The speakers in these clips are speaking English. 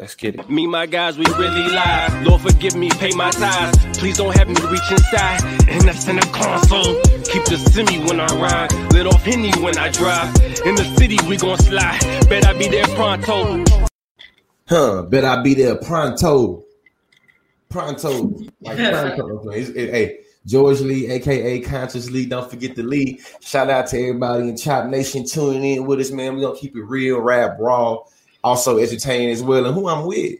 Let's get it. Me, my guys, we really live. Lord, forgive me, pay my tithes. Please don't have me reach inside. And that's in the console. Keep the semi when I ride. Let off Henny when I drive. In the city, we gon' slide. Bet I be there pronto. Huh, bet I be there pronto. Pronto. Like pronto. It's- it- hey, George Lee, aka Conscious Lee. Don't forget the Lee. Shout out to everybody in Chop Nation tuning in with us, man. we gonna keep it real, rap, raw, also entertaining as well. And who I'm with.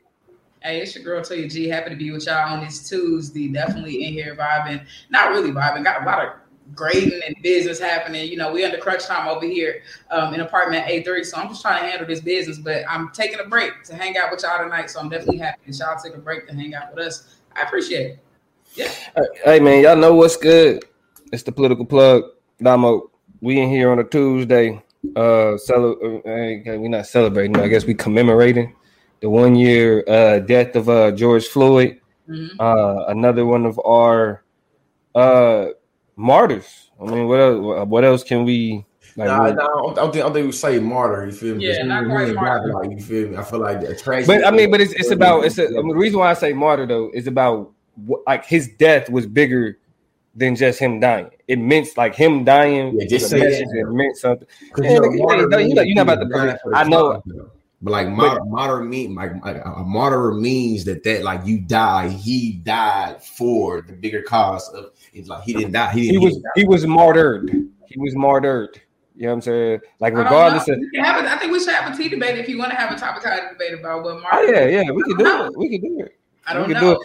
Hey, it's your girl Toya G. Happy to be with y'all on this Tuesday. Definitely in here vibing. Not really vibing. Got a lot of grading and business happening. You know, we under crunch time over here um, in apartment A3. So I'm just trying to handle this business, but I'm taking a break to hang out with y'all tonight. So I'm definitely happy that y'all took a break to hang out with us. I appreciate it. Yeah. Hey man, y'all know what's good. It's the political plug. Damo, we in here on a Tuesday. Uh, cele- uh, we're not celebrating. I guess we commemorating the one year uh death of uh George Floyd. Mhm. Uh, another one of our uh martyrs. I mean, what else? What else can we? Like, Nah, we- nah, I don't, I don't think, I don't think we say martyr. You feel me? Yeah, not we- we martyr. Like, you feel me? I feel like a tragedy. But I mean, but it's it's about it's a, I mean, the reason why I say martyr though is about what, like his death was bigger than just him dying. It meant like him dying. Yeah, just say message. It meant something. 'Cause, Yeah, you know, nigga, you know, you know- you know about the means police. I know. But like martyr, martyr mean like like, a martyr means that that like you die, he died for the bigger cause of it's like he didn't die. He, He didn't, was didn't die. he was martyred. He was martyred. You know what I'm saying? Like regardless know. of have a- I think we should have a tea debate if you want to have a topic of debate about what Mark. oh yeah yeah we can do it. We can do it. I don't we can know.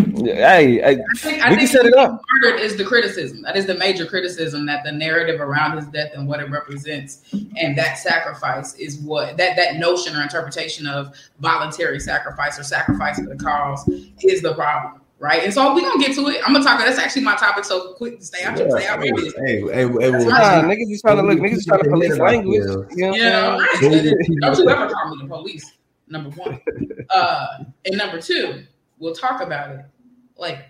Do it. Yeah, Hey, hey I think, I we think can set it up. Martyred is the criticism. That is the major criticism that the narrative around his death and what it represents, and that sacrifice is what that that notion or interpretation of voluntary sacrifice or sacrifice for the cause is the problem, right? And so we're gonna get to it. I'm gonna talk. That's actually my topic. So quick, stay out, stay out, hey, baby. hey, hey, hey, well, Nah, niggas just trying to look. Niggas just trying to police language. You know what Yeah, I'm don't you ever call me the police? Number one, uh, and number two, we'll talk about it. Like,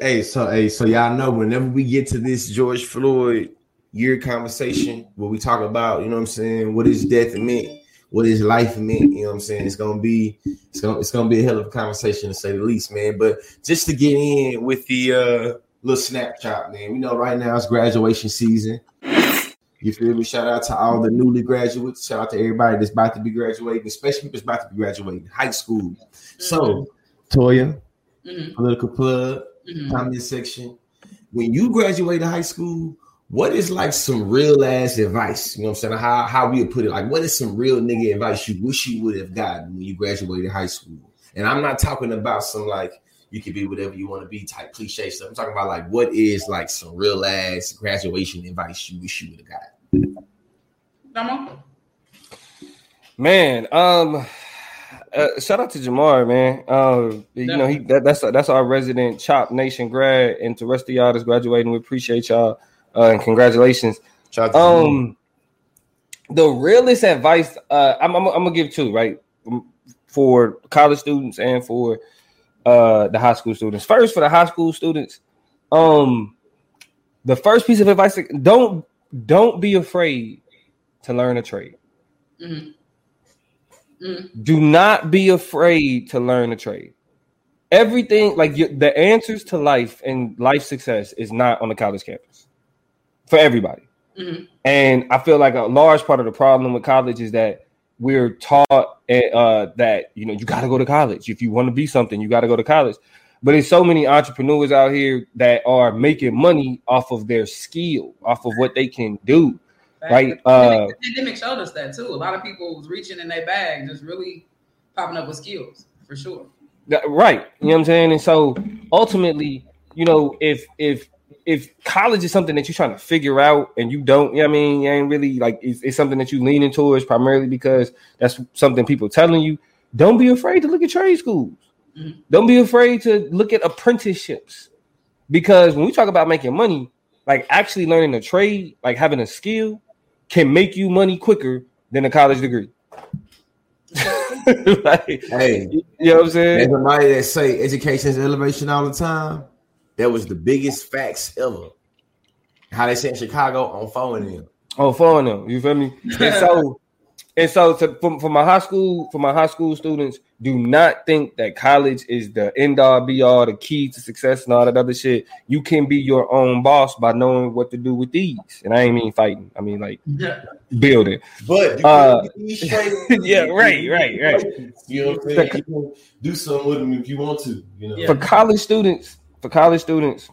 Hey, so hey, so y'all know whenever we get to this George Floyd year conversation where we talk about, you know what I'm saying, what his death meant, what his life meant, you know what I'm saying? It's gonna be it's gonna it's gonna be a hell of a conversation to say the least, man. But just to get in with the uh little snapshot, man. We know right now it's graduation season. You feel me? Shout out to all the newly graduates. Shout out to everybody that's about to be graduating, especially people that's about to be graduating high school. So, Toya, mhm, political plug, mhm. comment section. When you graduated high school, what is like some real ass advice? You know what I'm saying? How how we would put it? Like, what is some real nigga advice you wish you would have gotten when you graduated high school? And I'm not talking about some like you could be whatever you want to be type cliche stuff. I'm talking about like what is like some real ass graduation advice you wish you would have got. Damo? Man, um, uh, shout out to Jamar, man. Um, you know he that, that's that's our resident Chop Nation grad, and to the rest of y'all that's graduating, we appreciate y'all uh, and congratulations. Shout out to Um, the realest advice uh, I'm, I'm, I'm gonna give two right Um, for college students and for uh the high school students. First, for the high school students, um, the first piece of advice: don't don't be afraid to learn a trade. Mhm. Mhm. do not be afraid to learn a trade. Everything like you, the answers to life and life success is not on the college campus for everybody. Mhm. And I feel like a large part of the problem with college is that we're taught uh, that you know you got to go to college if you want to be something. You got to go to college. But there's so many entrepreneurs out here that are making money off of their skill, off of what they can do. Right, uh, the pandemic showed us that too. A lot of people was reaching in their bag, just really popping up with skills for sure. Right you know what i'm saying and so ultimately you know if if if college is something that you're trying to figure out and you don't you know i mean you ain't really like it's, it's something that you leaning towards primarily because that's something people telling you don't be afraid to look at trade schools Mhm. don't be afraid to look at apprenticeships because when we talk about making money like actually learning a trade like having a skill can make you money quicker than a college degree like, Hey, you know what i'm saying There's somebody that say education is elevation all the time. That was the biggest facts ever. How they say in Chicago on phone them. Oh, phone them. You feel me? And so, and so to, for, for my high school for my high school students, do not think that college is the end all be all, the key to success and all that other shit. You can be your own boss by knowing what to do with these. And I ain't mean fighting. I mean like building. But Uh, yeah, right, right, right. You know what I'm saying? Do something with them if you want to. You know. Yeah. For college students, for college students,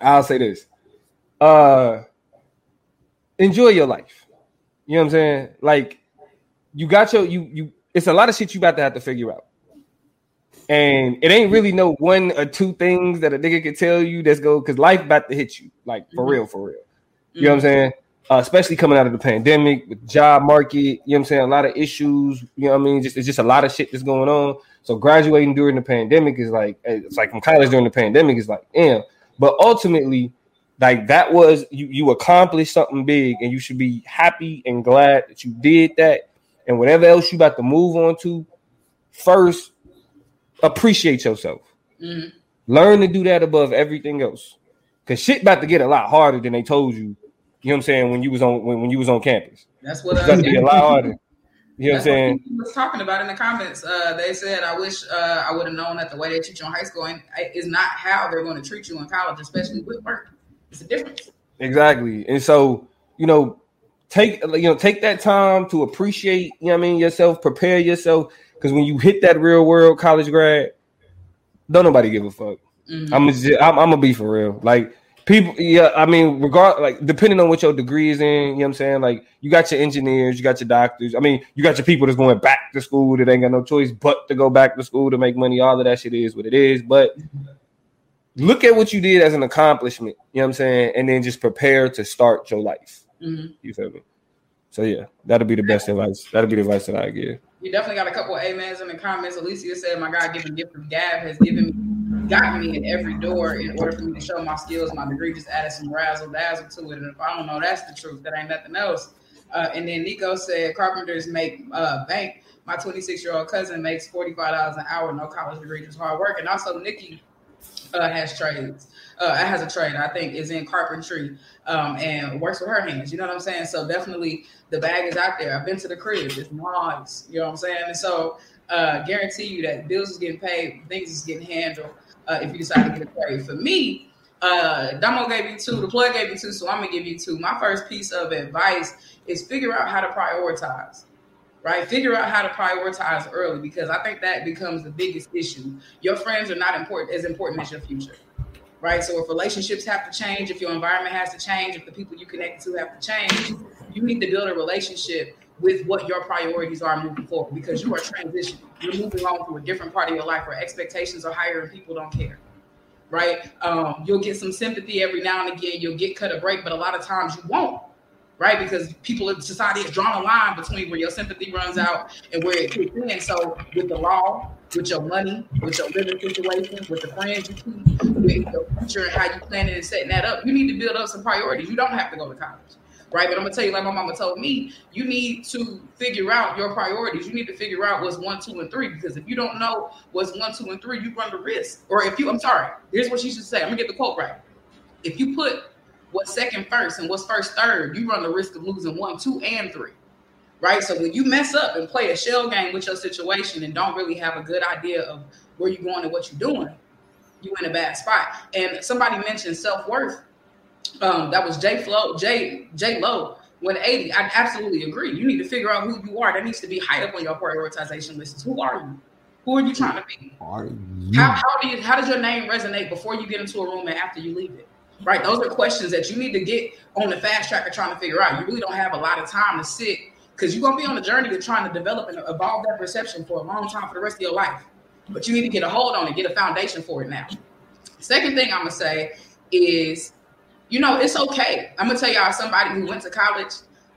I'll say this. Uh enjoy your life. You know what I'm saying? Like you got your you you it's a lot of shit you about to have to figure out. And it ain't really no one or two things that a nigga can tell you that's go because life about to hit you, like for Mhm. real, for real. You know what I'm saying? Uh, especially coming out of the pandemic with job market, you know what I'm saying? A lot of issues, you know what I mean? Just it's just a lot of shit that's going on. So graduating during the pandemic is like it's like from college during the pandemic is like damn. But ultimately, like that was you you accomplished something big and you should be happy and glad that you did that. And whatever else you about to move on to, first appreciate yourself. Mhm. Learn to do that above everything else. Cause shit about to get a lot harder than they told you. You know what I'm saying? When you was on when, when you was on campus. That's what It's about to be a uh, lot harder. You know what I'm saying? people was talking about in the comments. Uh, they said, "I wish uh, I would have known that the way they treat you in high school ain't- is not how they're going to treat you in college, especially with work. It's a difference." Exactly. And so, you know, take you know, take that time to appreciate, you know I mean, yourself, prepare yourself. Because when you hit that real world college grad, don't nobody give a fuck. Mhm. I'm just, I'm, I'm gonna be for real. Like people, yeah. I mean, regard like depending on what your degree is in, you know what I'm saying. Like you got your engineers, you got your doctors. I mean, you got your people that's going back to school that ain't got no choice but to go back to school to make money. All of that shit is what it is. But look at what you did as an accomplishment. You know what I'm saying, and then just prepare to start your life. Mhm. You feel me? So yeah, that'll be the best advice. That'll be the advice that I give. You definitely got a couple of amens in the comments. Alicia said, "My God-given gift of gab has given me, gotten me in every door in order for me to show my skills. My degree just added some razzle dazzle to it. And if I don't know, that's the truth. That ain't nothing else." Uh, and then Nico said, "Carpenters make uh, bank. My 26 year old cousin makes 45 dollars an hour, no college degree, just hard work." And also, Nikki uh, has trades. Uh, has a trade. I think is in carpentry um, and works with her hands. You know what I'm saying? So definitely the bag is out there. I've been to the crib. It's nice. You know what I'm saying? And so uh, guarantee you that bills is getting paid, things is getting handled uh, if you decide to get a trade. For me, uh, Damo gave you two, the plug gave you two, so I'm gonna give you two. My first piece of advice is figure out how to prioritize. Right, figure out how to prioritize early because I think that becomes the biggest issue. Your friends are not important as important as your future right? So if relationships have to change, if your environment has to change, if the people you connect to have to change, you need to build a relationship with what your priorities are moving forward because you are transitioning. You're moving on to a different part of your life where expectations are higher and people don't care. Right? Um, you'll get some sympathy every now and again. You'll get cut a break, but a lot of times you won't. Right, because people in society has drawn a line between where your sympathy runs out and where it kicks in. So, with the law, with your money, with your living situation, with the friends you keep, with your future and how you planning and setting that up, you need to build up some priorities. You don't have to go to college, right? But I'm gonna tell you, like my mama told me, you need to figure out your priorities. You need to figure out what's one, two, and three. Because if you don't know what's one, two, and three, you run the risk. Or if you, I'm sorry, here's what she should say. I'm gonna get the quote right. If you put what's second first and what's first third, you run the risk of losing one, two, and three right? So when you mess up and play a shell game with your situation and don't really have a good idea of where you're going and what you're doing, you're in a bad spot. And somebody mentioned self worth. Um, that was Jay Flo, Jay Jay Low. When 80, I absolutely agree. You need to figure out who you are. That needs to be high up on your prioritization list. Who are you? Who are you trying to be? Are How, how do you how does your name resonate before you get into a room and after you leave it? Right? Those are questions that you need to get on the fast track of trying to figure out. You really don't have a lot of time to sit because you're gonna be on a journey of trying to develop and evolve that perception for a long time for the rest of your life. But you need to get a hold on it, get a foundation for it now. Second thing I'm gonna say is, you know, it's okay. I'm gonna tell y'all somebody who went to college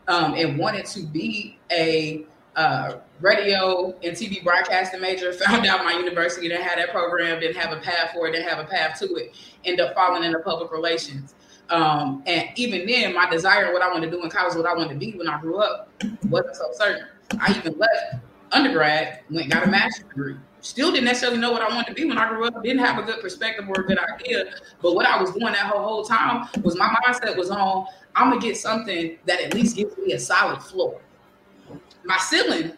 um, and wanted to be a uh, radio and TV broadcasting major, found out my university didn't have that program, didn't have a path for it, didn't have a path to it, end up falling into public relations. Um, and even then, my desire, what I wanted to do in college, what I wanted to be when I grew up, wasn't so certain. I even left undergrad, went got a master's degree. Still didn't necessarily know what I wanted to be when I grew up. Didn't have a good perspective or a good idea. But what I was doing that whole, whole time was my mindset was on, I'm gonna get something that at least gives me a solid floor. my ceiling,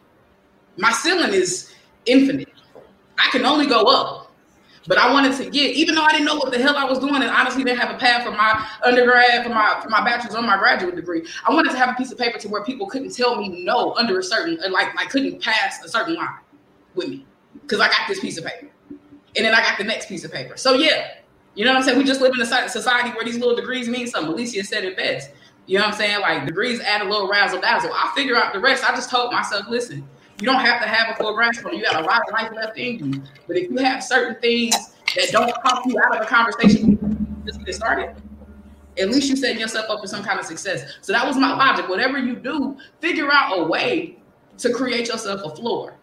my ceiling is infinite. I can only go up. But I wanted to get, even though I didn't know what the hell I was doing, and honestly didn't have a path for my undergrad, for my for my bachelor's or my graduate degree. I wanted to have a piece of paper to where people couldn't tell me no under a certain, uh, like like couldn't pass a certain line with me, because I got this piece of paper, and then I got the next piece of paper. So yeah, you know what I'm saying. We just live in a society where these little degrees mean something. Alicia said it best. You know what I'm saying? Like degrees add a little razzle dazzle. I figure out the rest. I just told myself, listen, you don't have to have a full grasp on it. You got a lot of life left in you. But if you have certain things that don't pop you out of a conversation, just get started. At least you're setting yourself up for some kind of success. So that was my logic. Whatever you do, figure out a way to create yourself a floor.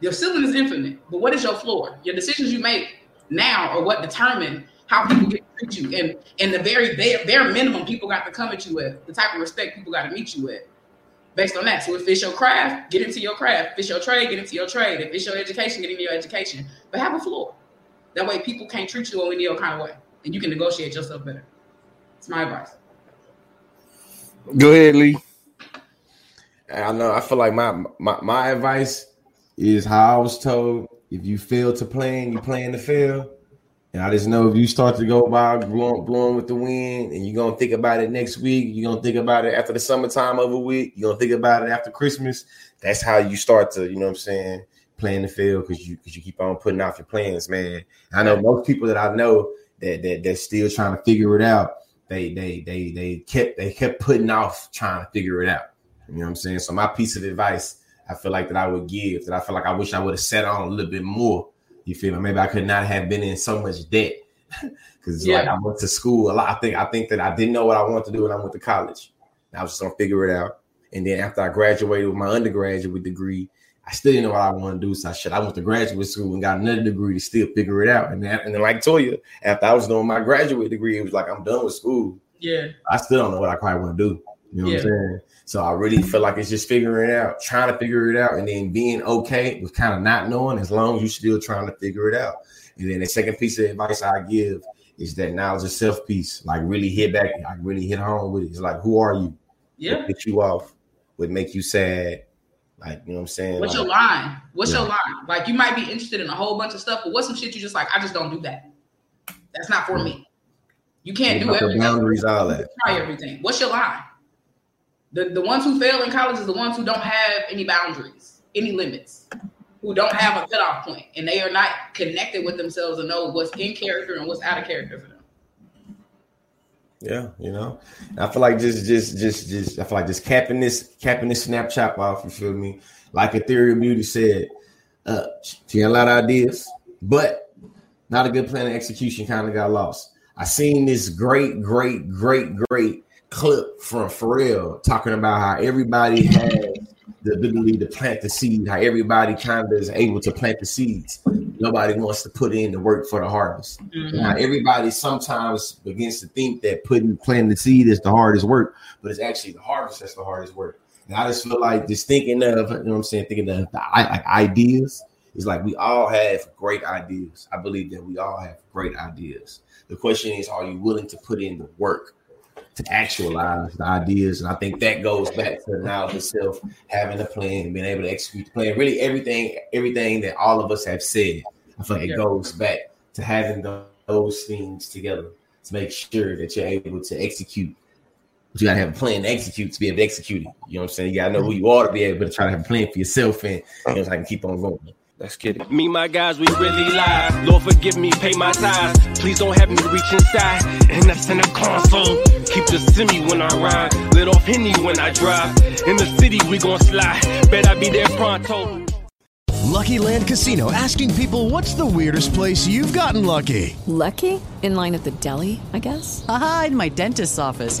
Your ceiling is infinite, but what is your floor? Your decisions you make now are what determine how people get treat you. And and the very bare, bare minimum people got to come at you with, the type of respect people got to meet you with based on that. So if it's your craft, get into your craft. If it's your trade, get into your trade. If it's your education, get into your education. But have a floor. That way people can't treat you in any other kind of way. And you can negotiate yourself better. It's my advice. Go ahead, Lee. I know. I feel like my, my my advice is how I was told: if you fail to plan, you plan to fail. And I just know if you start to go by blowing, blowing with the wind, and you're gonna think about it next week, you're gonna think about it after the summertime of a week, you're gonna think about it after Christmas. That's how you start to, you know what I'm saying, plan the field because you because you keep on putting off your plans, man. I know most people that I know that that that's still trying to figure it out. They they they they kept they kept putting off trying to figure it out. You know what I'm saying? So my piece of advice I feel like that I would give that I feel like I wish I would have set on a little bit more you feel me? Maybe I could not have been in so much debt because yeah. like I went to school a lot. I think I think that I didn't know what I wanted to do when I went to college. I was just gonna figure it out. And then after I graduated with my undergraduate degree, I still didn't know what I wanted to do. So I should I went to graduate school and got another degree to still figure it out. And then, and then like Toya, after I was doing my graduate degree, it was like I'm done with school. Yeah. I still don't know what I quite want to do. You know yeah. what I'm saying? So I really feel like it's just figuring it out, trying to figure it out, and then being okay with kind of not knowing as long as you're still trying to figure it out. And then the second piece of advice I give is that knowledge of self piece. Like really hit back, like really hit home with it. It's like, who are you? Yeah. What you off? Would make you sad? Like, you know what I'm saying? What's like, your line? What's yeah. your line? Like you might be interested in a whole bunch of stuff, but what's some shit you just like, I just don't do that. That's not for me. You can't you do everything. Boundaries, all that. Try everything. What's your line? The, the ones who fail in college is the ones who don't have any boundaries, any limits, who don't have a cutoff point, and they are not connected with themselves and know what's in character and what's out of character for them. Yeah, you know, I feel like just, just, just, just, I feel like just capping this, capping this snapshot off. You feel me? Like Ethereal Beauty said, uh, she had a lot of ideas, but not a good plan of execution. Kind of got lost. I seen this great, great, great, great clip from Pharrell talking about how everybody has the ability to plant the seed, how everybody kind of is able to plant the seeds. Nobody wants to put in the work for the harvest. Mm-hmm. Now, everybody sometimes begins to think that putting planting the seed is the hardest work, but it's actually the harvest that's the hardest work. And I just feel like just thinking of, you know what I'm saying, thinking of the like ideas is like we all have great ideas. I believe that we all have great ideas. The question is, are you willing to put in the work? To actualize the ideas. And I think that goes back to now itself having a plan, being able to execute the plan. Really, everything, everything that all of us have said, I feel like it goes back to having those things together to make sure that you're able to execute. But you gotta have a plan to execute to be able to execute it. You know what I'm saying? You gotta know who mm-hmm. you are to be able to try to have a plan for yourself and you know, so I can keep on going. Let's get it. Me, my guys, we really live. Lord, forgive me, pay my tithes. Please don't have me reach inside. And that's in the console. Keep the semi when I ride. Lit off Henny when I drive. In the city, we gon' slide. Bet I be there pronto. Lucky Land Casino asking people what's the weirdest place you've gotten lucky? Lucky? In line at the deli, I guess? Aha, in my dentist's office.